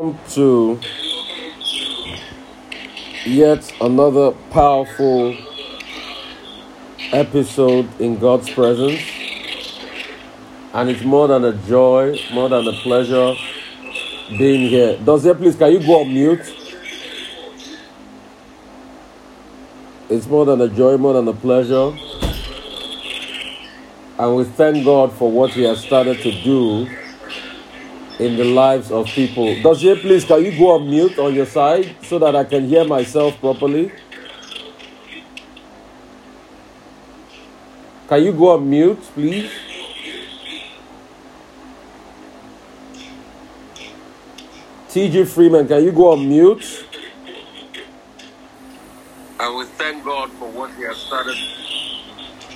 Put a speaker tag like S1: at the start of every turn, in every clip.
S1: to yet another powerful episode in God's presence. And it's more than a joy, more than a pleasure being here. Does it please, can you go on mute? It's more than a joy, more than a pleasure. And we thank God for what He has started to do in the lives of people. Does it please, can you go on mute on your side so that I can hear myself properly? Can you go on mute, please? TG Freeman, can you go on mute?
S2: I will thank God for what He has started.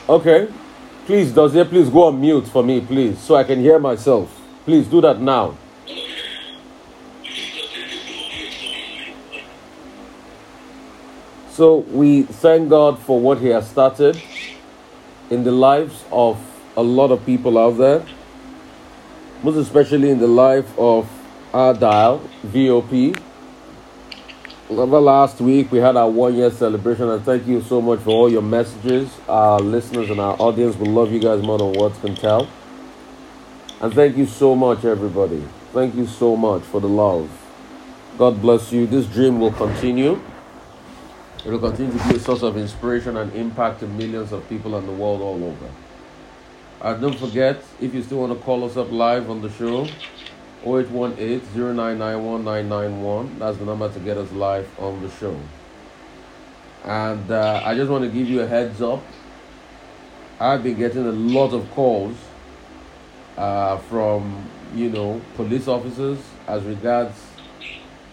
S1: Okay. Please, does it please go on mute for me, please, so I can hear myself. Please do that now. So we thank God for what He has started in the lives of a lot of people out there, most especially in the life of dial, VOP. Remember last week we had our one year celebration, and thank you so much for all your messages. Our listeners and our audience will love you guys more than words can tell. And thank you so much, everybody. Thank you so much for the love. God bless you. This dream will continue. It will continue to be a source of inspiration and impact to millions of people in the world all over. And don't forget, if you still want to call us up live on the show, 0818-0991-991. That's the number to get us live on the show. And uh, I just want to give you a heads up. I've been getting a lot of calls uh, from, you know, police officers as regards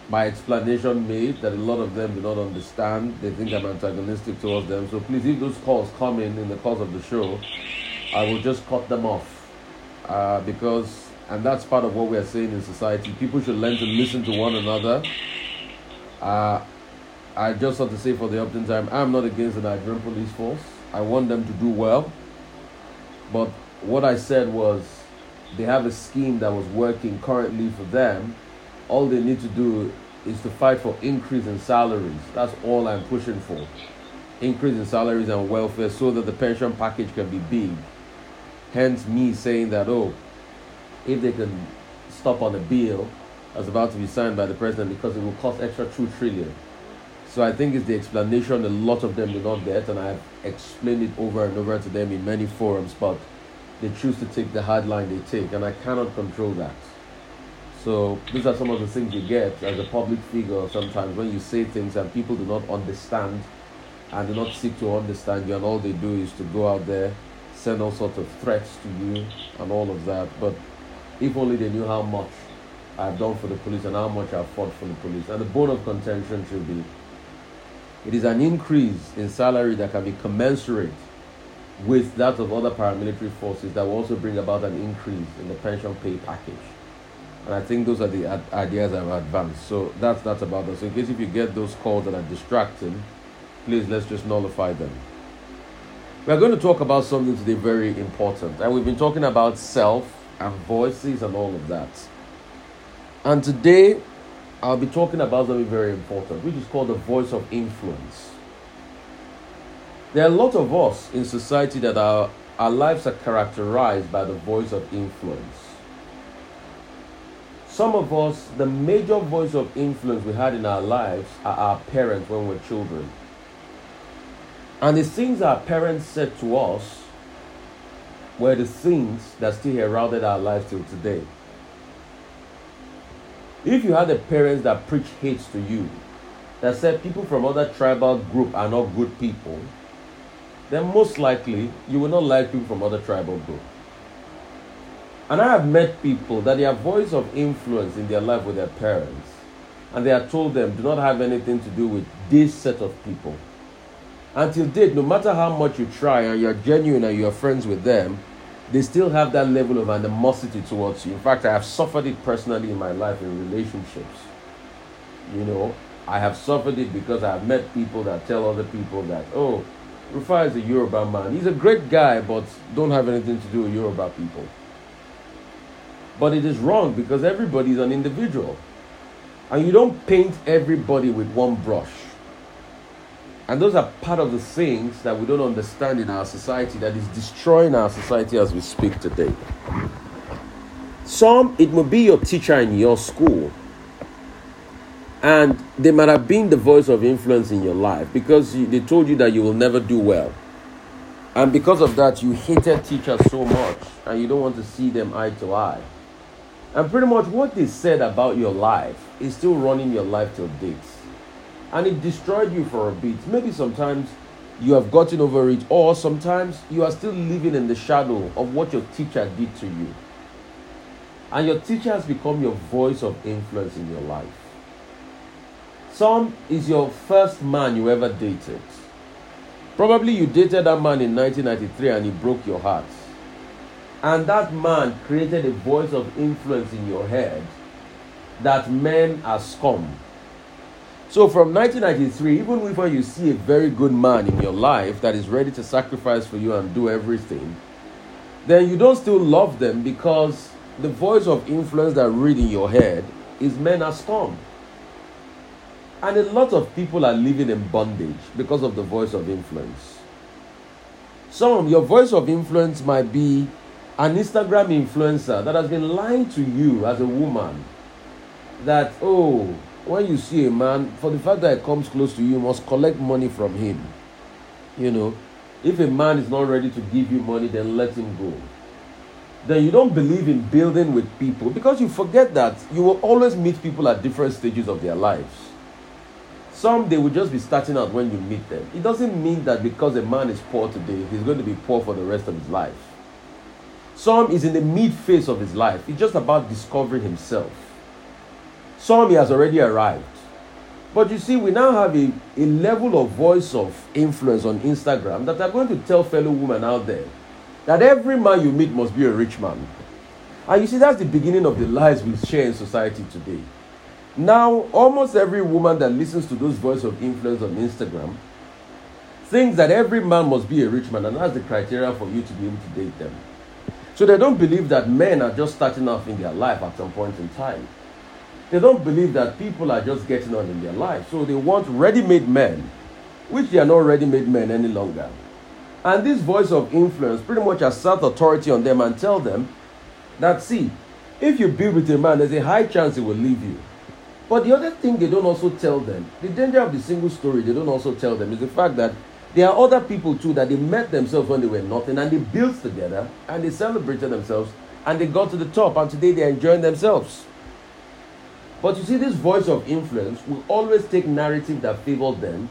S1: my explanation made that a lot of them do not understand. They think I'm antagonistic towards them. So please, if those calls come in in the course of the show, I will just cut them off uh, because, and that's part of what we are saying in society. People should learn to listen to one another. Uh, I just want to say for the upton time, I'm not against the Nigerian police force. I want them to do well. But what I said was they have a scheme that was working currently for them. All they need to do is to fight for increase in salaries. That's all I'm pushing for. Increase in salaries and welfare so that the pension package can be big. Hence me saying that oh, if they can stop on a bill that's about to be signed by the president because it will cost extra two trillion. So I think it's the explanation a lot of them do not get, and I've explained it over and over to them in many forums, but they choose to take the hard line they take, and I cannot control that. So these are some of the things you get as a public figure sometimes when you say things and people do not understand and do not seek to understand you, and all they do is to go out there, send all sorts of threats to you and all of that. But if only they knew how much I've done for the police and how much I've fought for the police. And the bone of contention should be it is an increase in salary that can be commensurate with that of other paramilitary forces that will also bring about an increase in the pension pay package. And I think those are the ad- ideas I've advanced. So that's that's about us. So in case if you get those calls that are distracting, please let's just nullify them. We are going to talk about something today very important. And we've been talking about self and voices and all of that. And today I'll be talking about something very important, which is called the voice of influence. There are a lot of us in society that are, our lives are characterized by the voice of influence. Some of us, the major voice of influence we had in our lives are our parents when we were children. And the things our parents said to us were the things that still heralded our lives till today. If you had a parents that preach hate to you, that said people from other tribal group are not good people, then most likely you will not like people from other tribal group. And I have met people that their voice of influence in their life with their parents, and they are told them do not have anything to do with this set of people. Until date, no matter how much you try and you're genuine and you're friends with them, they still have that level of animosity towards you. In fact, I have suffered it personally in my life in relationships. You know, I have suffered it because I have met people that tell other people that, oh, Rufai is a Yoruba man. He's a great guy, but don't have anything to do with Yoruba people. But it is wrong because everybody is an individual. And you don't paint everybody with one brush. And those are part of the things that we don't understand in our society that is destroying our society as we speak today. Some, it may be your teacher in your school, and they might have been the voice of influence in your life because they told you that you will never do well. And because of that, you hated teachers so much and you don't want to see them eye to eye. And pretty much what they said about your life is still running your life till date. And it destroyed you for a bit. Maybe sometimes you have gotten over it, or sometimes you are still living in the shadow of what your teacher did to you. And your teacher has become your voice of influence in your life. Some is your first man you ever dated. Probably you dated that man in 1993 and he broke your heart. And that man created a voice of influence in your head that men are scum. So from 1993, even if you see a very good man in your life that is ready to sacrifice for you and do everything, then you don't still love them because the voice of influence that read in your head is men are scum. And a lot of people are living in bondage because of the voice of influence. Some, your voice of influence might be an Instagram influencer that has been lying to you as a woman that, oh, when you see a man, for the fact that he comes close to you, you must collect money from him. You know, if a man is not ready to give you money, then let him go. Then you don't believe in building with people because you forget that you will always meet people at different stages of their lives. Some they will just be starting out when you meet them. It doesn't mean that because a man is poor today, he's going to be poor for the rest of his life. Some is in the mid phase of his life. It's just about discovering himself. Some he has already arrived. But you see, we now have a, a level of voice of influence on Instagram that are going to tell fellow women out there that every man you meet must be a rich man. And you see, that's the beginning of the lies we share in society today. Now, almost every woman that listens to those voices of influence on Instagram thinks that every man must be a rich man, and that's the criteria for you to be able to date them. So they don't believe that men are just starting off in their life at some point in time. They don't believe that people are just getting on in their life. So they want ready made men, which they are not ready made men any longer. And this voice of influence pretty much assert authority on them and tell them that, see, if you be with a man, there's a high chance he will leave you. But the other thing they don't also tell them, the danger of the single story they don't also tell them is the fact that there are other people too that they met themselves when they were nothing and they built together and they celebrated themselves and they got to the top and today they're enjoying themselves. But you see, this voice of influence will always take narrative that favors them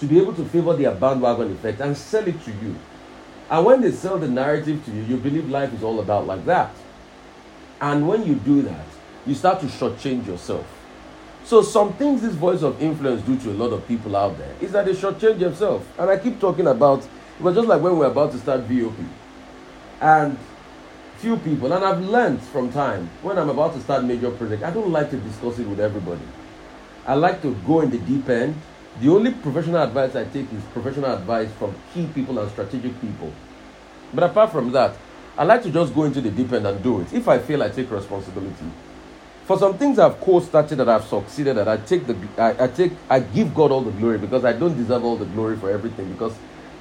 S1: to be able to favor their bandwagon effect and sell it to you. And when they sell the narrative to you, you believe life is all about like that. And when you do that, you start to shortchange yourself. So some things this voice of influence do to a lot of people out there is that they shortchange themselves. And I keep talking about it was just like when we are about to start VOP. And few people, and I've learned from time when I'm about to start major project, I don't like to discuss it with everybody. I like to go in the deep end. The only professional advice I take is professional advice from key people and strategic people. But apart from that, I like to just go into the deep end and do it. If I fail, I take responsibility for some things I've co-started that I've succeeded that I take the I, I, take I give God all the glory because I don't deserve all the glory for everything because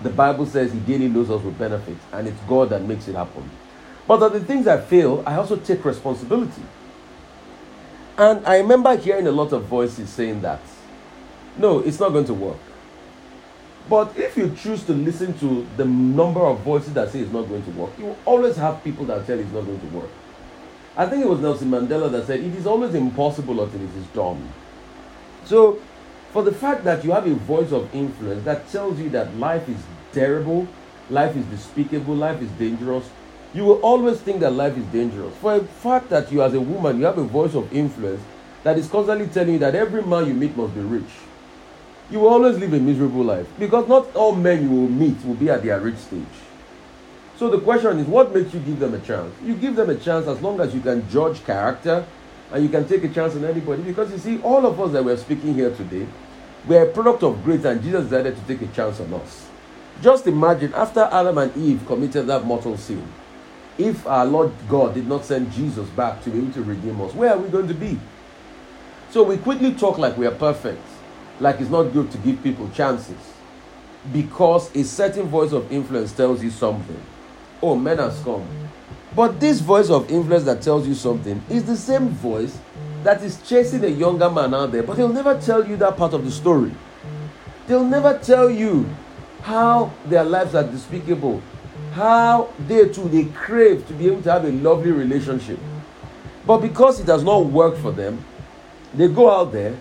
S1: the Bible says He daily loads us with benefits and it's God that makes it happen. But of the things I fail, I also take responsibility. And I remember hearing a lot of voices saying that no, it's not going to work. But if you choose to listen to the number of voices that say it's not going to work, you will always have people that tell it's not going to work. I think it was Nelson Mandela that said, It is always impossible until it is done. So, for the fact that you have a voice of influence that tells you that life is terrible, life is despicable, life is dangerous, you will always think that life is dangerous. For a fact that you, as a woman, you have a voice of influence that is constantly telling you that every man you meet must be rich. You will always live a miserable life because not all men you will meet will be at their rich stage. So the question is, what makes you give them a chance? You give them a chance as long as you can judge character and you can take a chance on anybody. Because you see, all of us that we're speaking here today, we're a product of grace and Jesus decided to take a chance on us. Just imagine after Adam and Eve committed that mortal sin, if our Lord God did not send Jesus back to be able to redeem us, where are we going to be? So we quickly talk like we are perfect, like it's not good to give people chances. Because a certain voice of influence tells you something. Oh, men has come. But this voice of influence that tells you something is the same voice that is chasing a younger man out there, but he'll never tell you that part of the story. They'll never tell you how their lives are despicable, how they too they crave to be able to have a lovely relationship. But because it has not worked for them, they go out there,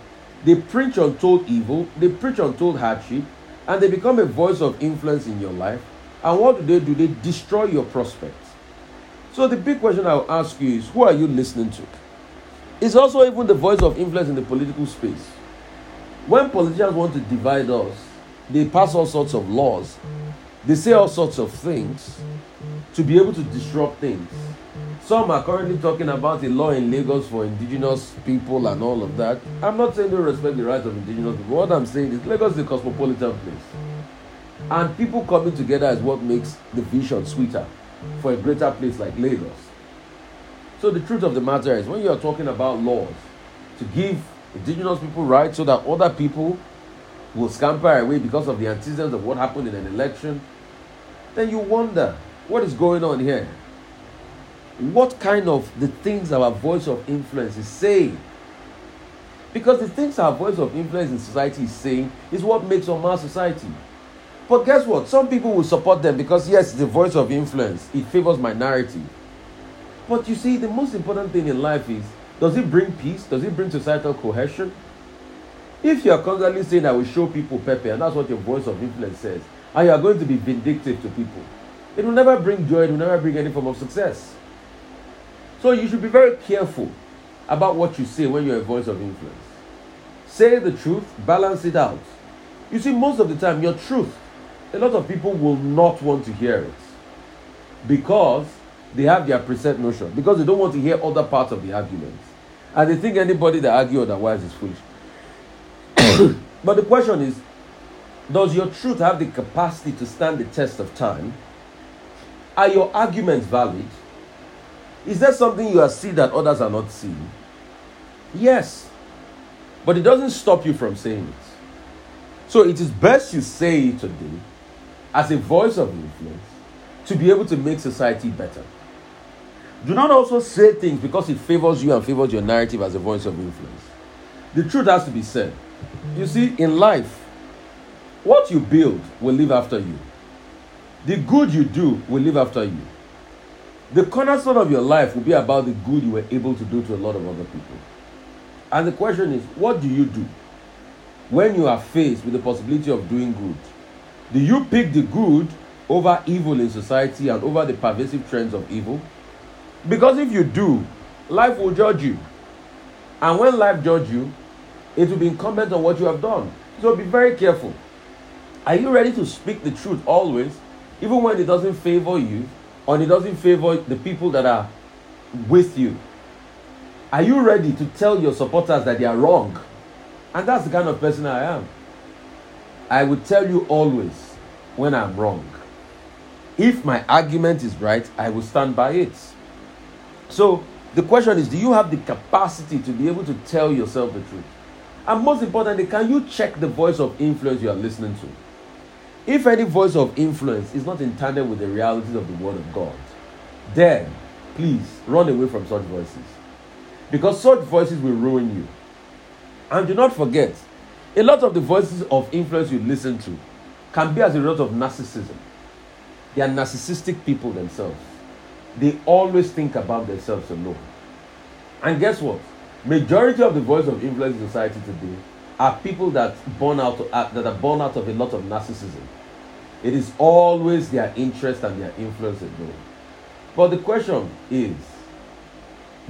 S1: they preach untold evil, they preach untold hardship, and they become a voice of influence in your life. And what do they do? They destroy your prospects. So the big question I'll ask you is who are you listening to? It's also even the voice of influence in the political space. When politicians want to divide us, they pass all sorts of laws, they say all sorts of things to be able to disrupt things. Some are currently talking about a law in Lagos for indigenous people and all of that. I'm not saying they respect the rights of indigenous people. What I'm saying is Lagos is a cosmopolitan place. And people coming together is what makes the vision sweeter for a greater place like Lagos. So the truth of the matter is when you are talking about laws to give indigenous people rights so that other people will scamper away because of the antecedents of what happened in an election, then you wonder what is going on here. What kind of the things our voice of influence is saying? Because the things our voice of influence in society is saying is what makes our our society. But guess what? Some people will support them because, yes, the voice of influence. It favors minority. But you see, the most important thing in life is does it bring peace? Does it bring societal cohesion? If you are constantly saying, I will show people Pepe, and that's what your voice of influence says, and you are going to be vindictive to people, it will never bring joy, it will never bring any form of success. So you should be very careful about what you say when you're a voice of influence. Say the truth, balance it out. You see, most of the time, your truth, a lot of people will not want to hear it because they have their preset notion, because they don't want to hear other parts of the argument. And they think anybody that argue otherwise is foolish. but the question is Does your truth have the capacity to stand the test of time? Are your arguments valid? Is there something you are seeing that others are not seeing? Yes. But it doesn't stop you from saying it. So it is best you say it today as a voice of influence to be able to make society better. Do not also say things because it favors you and favors your narrative as a voice of influence. The truth has to be said. You see, in life, what you build will live after you, the good you do will live after you. The cornerstone of your life will be about the good you were able to do to a lot of other people. And the question is, what do you do when you are faced with the possibility of doing good? Do you pick the good over evil in society and over the pervasive trends of evil? Because if you do, life will judge you. And when life judges you, it will be incumbent on what you have done. So be very careful. Are you ready to speak the truth always, even when it doesn't favor you or it doesn't favor the people that are with you? Are you ready to tell your supporters that they are wrong? And that's the kind of person I am. I will tell you always when I'm wrong. If my argument is right, I will stand by it. So the question is do you have the capacity to be able to tell yourself the truth? And most importantly, can you check the voice of influence you are listening to? If any voice of influence is not in tandem with the realities of the Word of God, then please run away from such voices. Because such voices will ruin you. And do not forget, a lot of the voices of influence you listen to can be as a result of narcissism. They are narcissistic people themselves. They always think about themselves alone. And guess what? Majority of the voice of influence in society today are people that born out uh, that are born out of a lot of narcissism. It is always their interest and their influence alone. But the question is,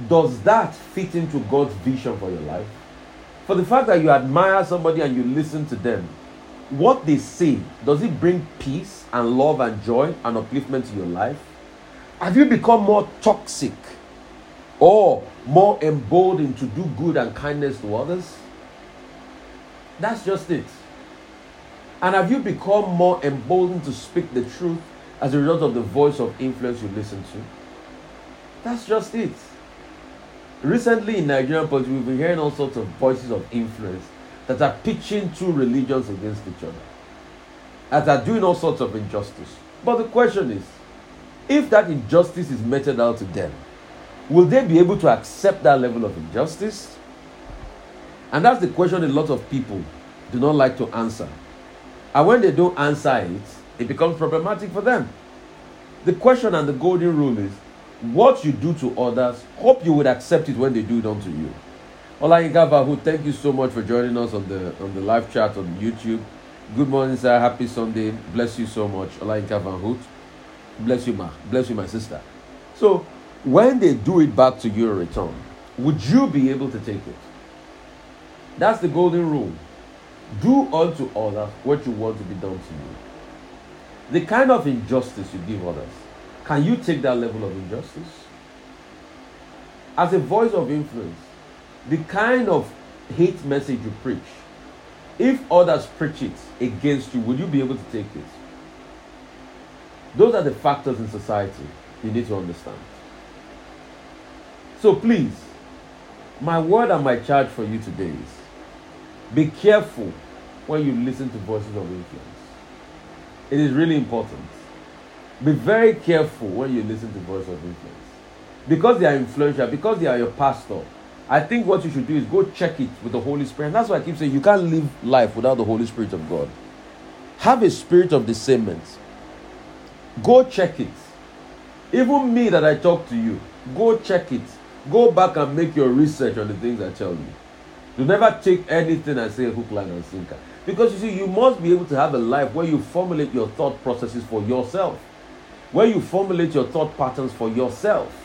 S1: does that fit into God's vision for your life? For the fact that you admire somebody and you listen to them, what they say, does it bring peace and love and joy and upliftment to your life? Have you become more toxic or more emboldened to do good and kindness to others? That's just it. And have you become more emboldened to speak the truth as a result of the voice of influence you listen to? That's just it. Recently in Nigerian politics, we've been hearing all sorts of voices of influence that are pitching two religions against each other, that are doing all sorts of injustice. But the question is, if that injustice is meted out to them, will they be able to accept that level of injustice? And that's the question a lot of people do not like to answer. And when they don't answer it, it becomes problematic for them. The question and the golden rule is what you do to others, hope you would accept it when they do it unto you. Olayinka Vahu, thank you so much for joining us on the on the live chat on YouTube. Good morning, sir. Happy Sunday. Bless you so much. Olayinka Hoot. Bless you, ma. Bless you, my sister. So, when they do it back to you in return, would you be able to take it? That's the golden rule. Do unto others what you want to be done to you. The kind of injustice you give others, can you take that level of injustice? As a voice of influence, the kind of hate message you preach, if others preach it against you, will you be able to take it? Those are the factors in society you need to understand. So please, my word and my charge for you today is be careful when you listen to voices of influence. It is really important. Be very careful when you listen to voice of influence. Because they are influential, because they are your pastor, I think what you should do is go check it with the Holy Spirit. And that's why I keep saying you can't live life without the Holy Spirit of God. Have a spirit of discernment. Go check it. Even me that I talk to you, go check it. Go back and make your research on the things I tell you. Do never take anything I say hook, line, and sinker. Because you see, you must be able to have a life where you formulate your thought processes for yourself, where you formulate your thought patterns for yourself.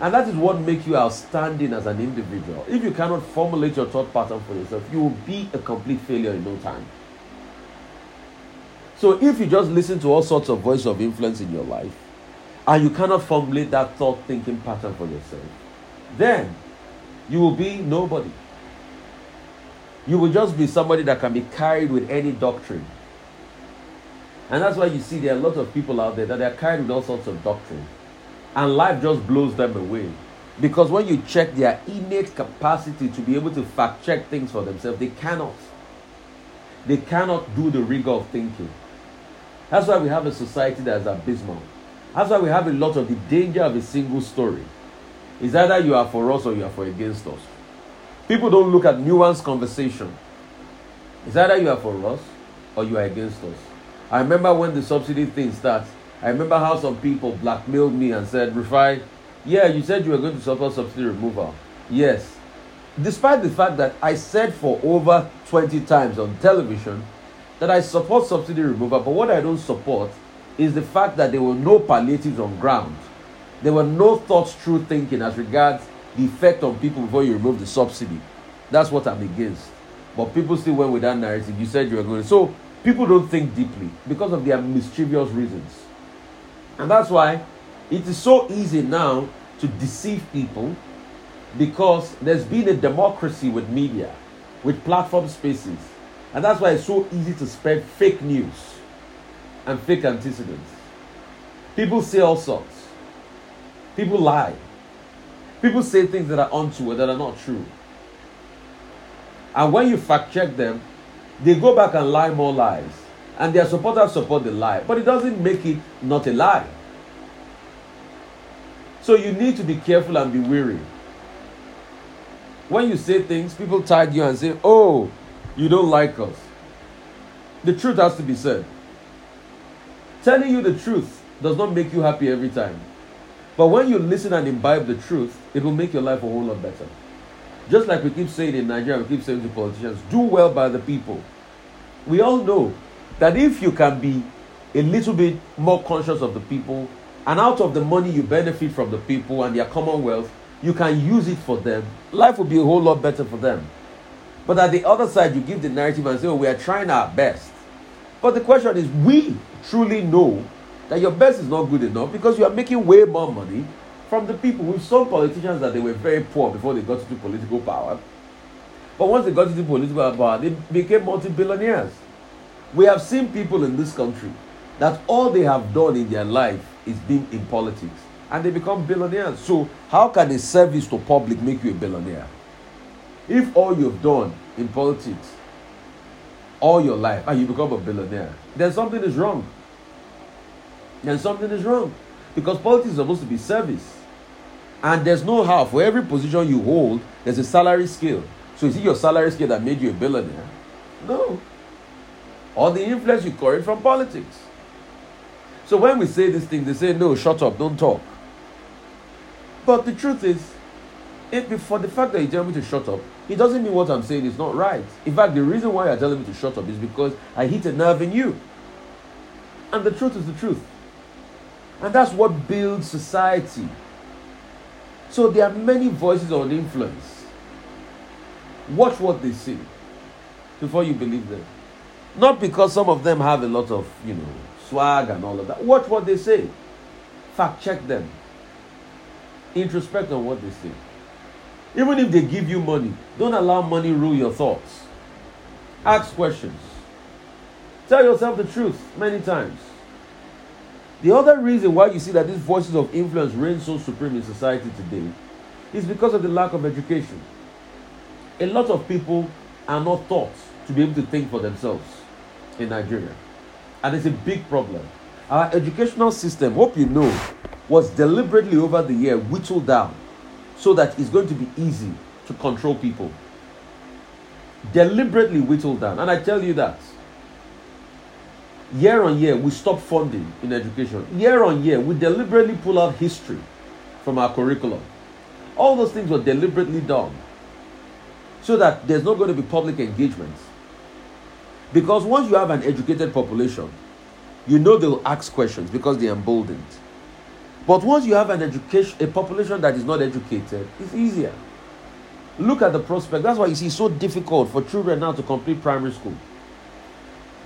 S1: And that is what makes you outstanding as an individual. If you cannot formulate your thought pattern for yourself, you will be a complete failure in no time. So if you just listen to all sorts of voices of influence in your life, and you cannot formulate that thought thinking pattern for yourself, then you will be nobody. You will just be somebody that can be carried with any doctrine. And that's why you see there are a lot of people out there that are carried with all sorts of doctrine. And life just blows them away. Because when you check their innate capacity to be able to fact check things for themselves, they cannot. They cannot do the rigor of thinking. That's why we have a society that is abysmal. That's why we have a lot of the danger of a single story. It's either you are for us or you are for against us. People don't look at nuanced conversation. It's either you are for us or you are against us. I remember when the subsidy thing starts. I remember how some people blackmailed me and said, Rufai, yeah, you said you were going to support subsidy removal. Yes. Despite the fact that I said for over 20 times on television that I support subsidy removal, but what I don't support is the fact that there were no palliatives on ground. There were no thoughts through thinking as regards the effect on people before you remove the subsidy. That's what I'm against. But people still went with that narrative. You said you were going. So people don't think deeply because of their mischievous reasons. And that's why it is so easy now to deceive people because there's been a democracy with media, with platform spaces. And that's why it's so easy to spread fake news and fake antecedents. People say all sorts. People lie. People say things that are untrue or that are not true. And when you fact check them, they go back and lie more lies. And their supporters support the lie. But it doesn't make it not a lie. So you need to be careful and be wary. When you say things, people tag you and say, Oh, you don't like us. The truth has to be said. Telling you the truth does not make you happy every time. But when you listen and imbibe the truth, it will make your life a whole lot better. Just like we keep saying in Nigeria, we keep saying to politicians, do well by the people. We all know that if you can be a little bit more conscious of the people, and out of the money you benefit from the people and their commonwealth, you can use it for them, life will be a whole lot better for them. But at the other side, you give the narrative and say, oh, we are trying our best. But the question is, we truly know that your best is not good enough because you are making way more money from the people. We've some politicians that they were very poor before they got into political power. But once they got into political power, they became multi-billionaires. We have seen people in this country that all they have done in their life is being in politics. and they become billionaires. So, how can a service to public make you a billionaire? If all you've done in politics all your life and you become a billionaire, then something is wrong. Then something is wrong. Because politics is supposed to be service. And there's no how. For every position you hold, there's a salary scale. So is it your salary scale that made you a billionaire? No. Or the influence you carried from politics. So when we say this thing, they say, no, shut up, don't talk. But the truth is, if for the fact that you tell me to shut up, it doesn't mean what I'm saying is not right. In fact, the reason why you're telling me to shut up is because I hit a nerve in you. And the truth is the truth. And that's what builds society. So there are many voices of influence. Watch what they say before you believe them. Not because some of them have a lot of, you know, swag and all of that. Watch what they say. Fact check them. Introspect on what they say. Even if they give you money, don't allow money rule your thoughts. Ask questions. Tell yourself the truth many times. The other reason why you see that these voices of influence reign so supreme in society today is because of the lack of education. A lot of people are not taught to be able to think for themselves in Nigeria. And it's a big problem. Our educational system, hope you know, was deliberately over the year whittled down so that it's going to be easy to control people. Deliberately whittled down. And I tell you that. Year on year, we stop funding in education. Year on year, we deliberately pull out history from our curriculum. All those things were deliberately done so that there's not going to be public engagement. Because once you have an educated population, you know they'll ask questions because they're emboldened. But once you have an education, a population that is not educated, it's easier. Look at the prospect. That's why you see it's so difficult for children now to complete primary school.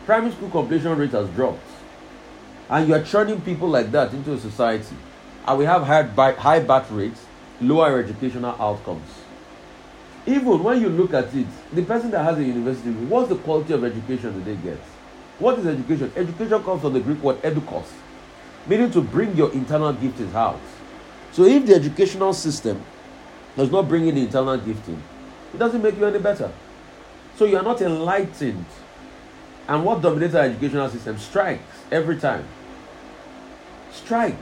S1: Primary school completion rate has dropped. And you are churning people like that into a society. And we have high, high birth rates, lower educational outcomes. Even when you look at it, the person that has a university, what's the quality of education that they get? What is education? Education comes from the Greek word edukos, meaning to bring your internal giftings out. So if the educational system does not bring in the internal gifting, it doesn't make you any better. So you are not enlightened. And what dominates our educational system? Strikes every time. Strike.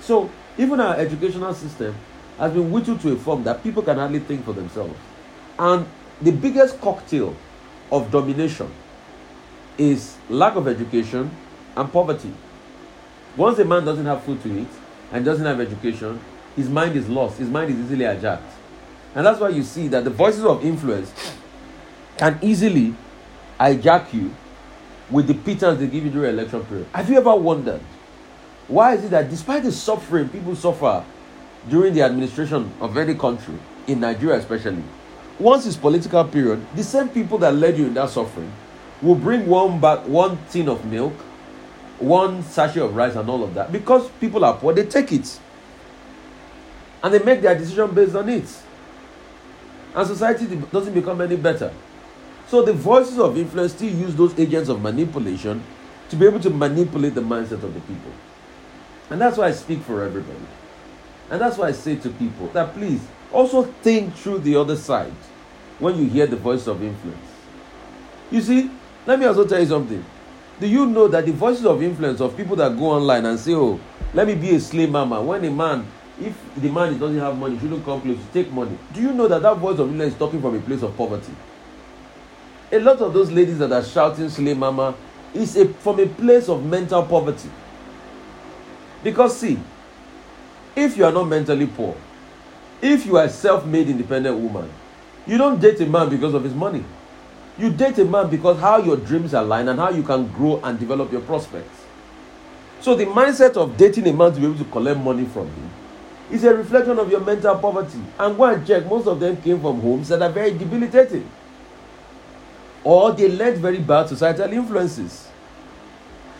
S1: So even our educational system has been whittled to a form that people can hardly think for themselves. And the biggest cocktail of domination is lack of education and poverty. Once a man doesn't have food to eat and doesn't have education, his mind is lost. His mind is easily hijacked. And that's why you see that the voices of influence can easily hijack you with the pittance they give you during election period. Have you ever wondered why is it that despite the suffering people suffer during the administration of any country, in Nigeria especially, once it's political period, the same people that led you in that suffering will bring one back one tin of milk, one sachet of rice, and all of that. Because people are poor, they take it. And they make their decision based on it. And society doesn't become any better. So the voices of influence still use those agents of manipulation to be able to manipulate the mindset of the people. And that's why I speak for everybody. And that's why I say to people that please also think through the other side when you hear the voice of influence. You see, let me also tell you something. Do you know that the voices of influence of people that go online and say, Oh, let me be a slay mama, when a man, if the man doesn't have money, shouldn't come close to take money. Do you know that that voice of influence is talking from a place of poverty? A lot of those ladies that are shouting slay mama is a, from a place of mental poverty. Because, see, if you are not mentally poor, if you are a self made independent woman, you don't date a man because of his money. You date a man because how your dreams align and how you can grow and develop your prospects. So the mindset of dating a man to be able to collect money from him is a reflection of your mental poverty. And go and check, most of them came from homes that are very debilitating. Or they learned very bad societal influences.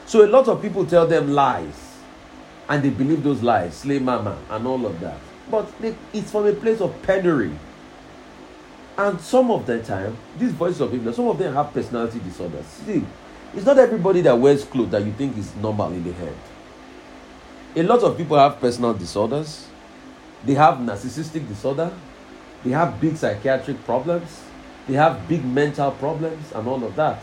S1: So a lot of people tell them lies. And they believe those lies, slay mama, and all of that. But they, it's from a place of penury. And some of the time, these voices of people, some of them have personality disorders. See, it's not everybody that wears clothes that you think is normal in the head. A lot of people have personal disorders, they have narcissistic disorder, they have big psychiatric problems, they have big mental problems, and all of that.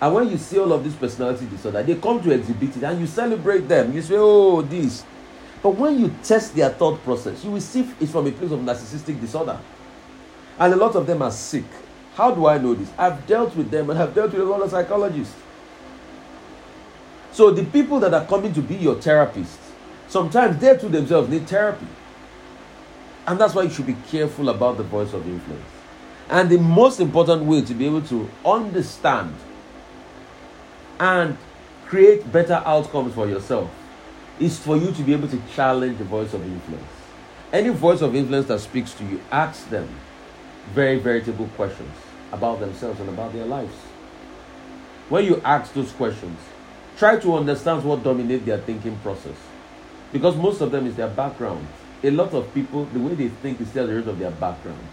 S1: And when you see all of this personality disorder, they come to exhibit it and you celebrate them. You say, oh, this. But when you test their thought process, you will see it's from a place of narcissistic disorder. And a lot of them are sick. How do I know this? I've dealt with them and I've dealt with a lot of psychologists. So the people that are coming to be your therapists, sometimes they too themselves need therapy. And that's why you should be careful about the voice of influence. And the most important way to be able to understand and create better outcomes for yourself is for you to be able to challenge the voice of influence. Any voice of influence that speaks to you, ask them very veritable questions about themselves and about their lives. When you ask those questions, try to understand what dominates their thinking process. Because most of them is their background. A lot of people, the way they think is still the result of their background.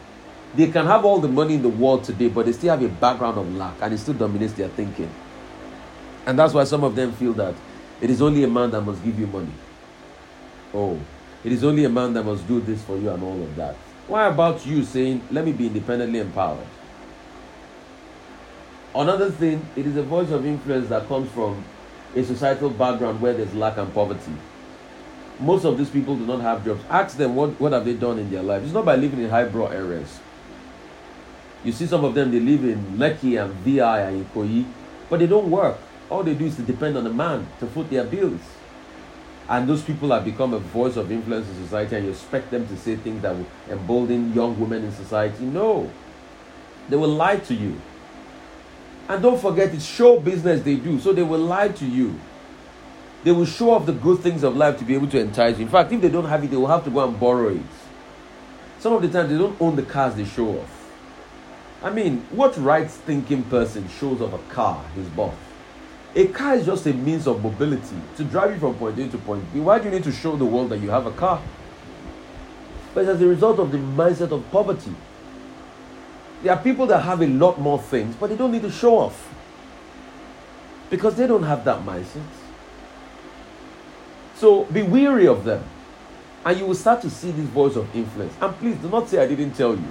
S1: They can have all the money in the world today, but they still have a background of lack and it still dominates their thinking. And that's why some of them feel that it is only a man that must give you money. Oh, it is only a man that must do this for you and all of that. Why about you saying, let me be independently empowered? Another thing, it is a voice of influence that comes from a societal background where there's lack and poverty. Most of these people do not have jobs. Ask them what, what have they done in their life. It's not by living in highbrow areas. You see some of them, they live in Lekki and VI and Ikoyi, but they don't work. All they do is to depend on a man to foot their bills. And those people have become a voice of influence in society, and you expect them to say things that will embolden young women in society. No. They will lie to you. And don't forget, it's show business they do, so they will lie to you. They will show off the good things of life to be able to entice you. In fact, if they don't have it, they will have to go and borrow it. Some of the time, they don't own the cars they show off. I mean, what right thinking person shows off a car his bought? A car is just a means of mobility to drive you from point A to point B. Why do you need to show the world that you have a car? But as a result of the mindset of poverty. There are people that have a lot more things, but they don't need to show off. Because they don't have that mindset. So be weary of them. And you will start to see this voice of influence. And please do not say I didn't tell you.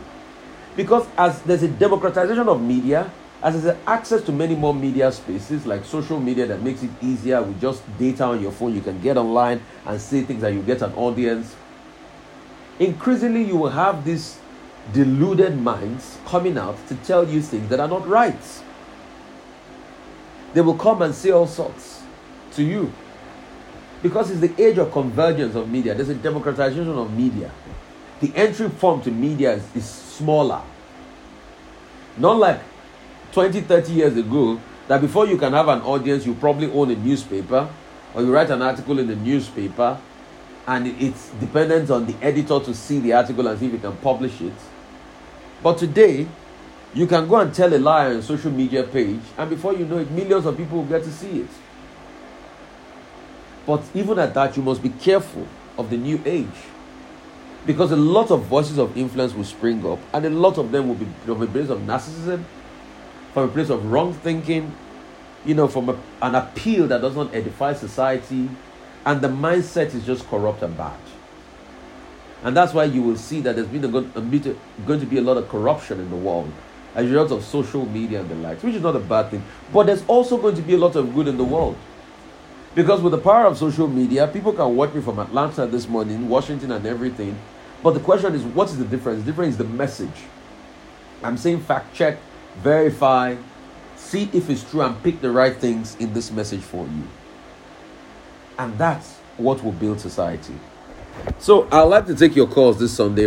S1: Because as there's a democratization of media, as there's access to many more media spaces like social media that makes it easier with just data on your phone, you can get online and say things that you get an audience. Increasingly, you will have these deluded minds coming out to tell you things that are not right. They will come and say all sorts to you because it's the age of convergence of media. There's a democratization of media. The entry form to media is, is smaller. Not like 20, 30 years ago, that before you can have an audience, you probably own a newspaper or you write an article in the newspaper and it's dependent on the editor to see the article and see if he can publish it. But today, you can go and tell a lie on a social media page, and before you know it, millions of people will get to see it. But even at that, you must be careful of the new age. Because a lot of voices of influence will spring up, and a lot of them will be from a place of narcissism, from a place of wrong thinking, you know, from a, an appeal that does not edify society, and the mindset is just corrupt and bad. And that's why you will see that there's been a, a bit, going to be a lot of corruption in the world as a result of social media and the likes, which is not a bad thing. But there's also going to be a lot of good in the world. Because with the power of social media, people can watch me from Atlanta this morning, Washington, and everything. But the question is, what is the difference? The difference is the message. I'm saying fact check, verify, see if it's true, and pick the right things in this message for you. And that's what will build society. So I'd like to take your calls this Sunday.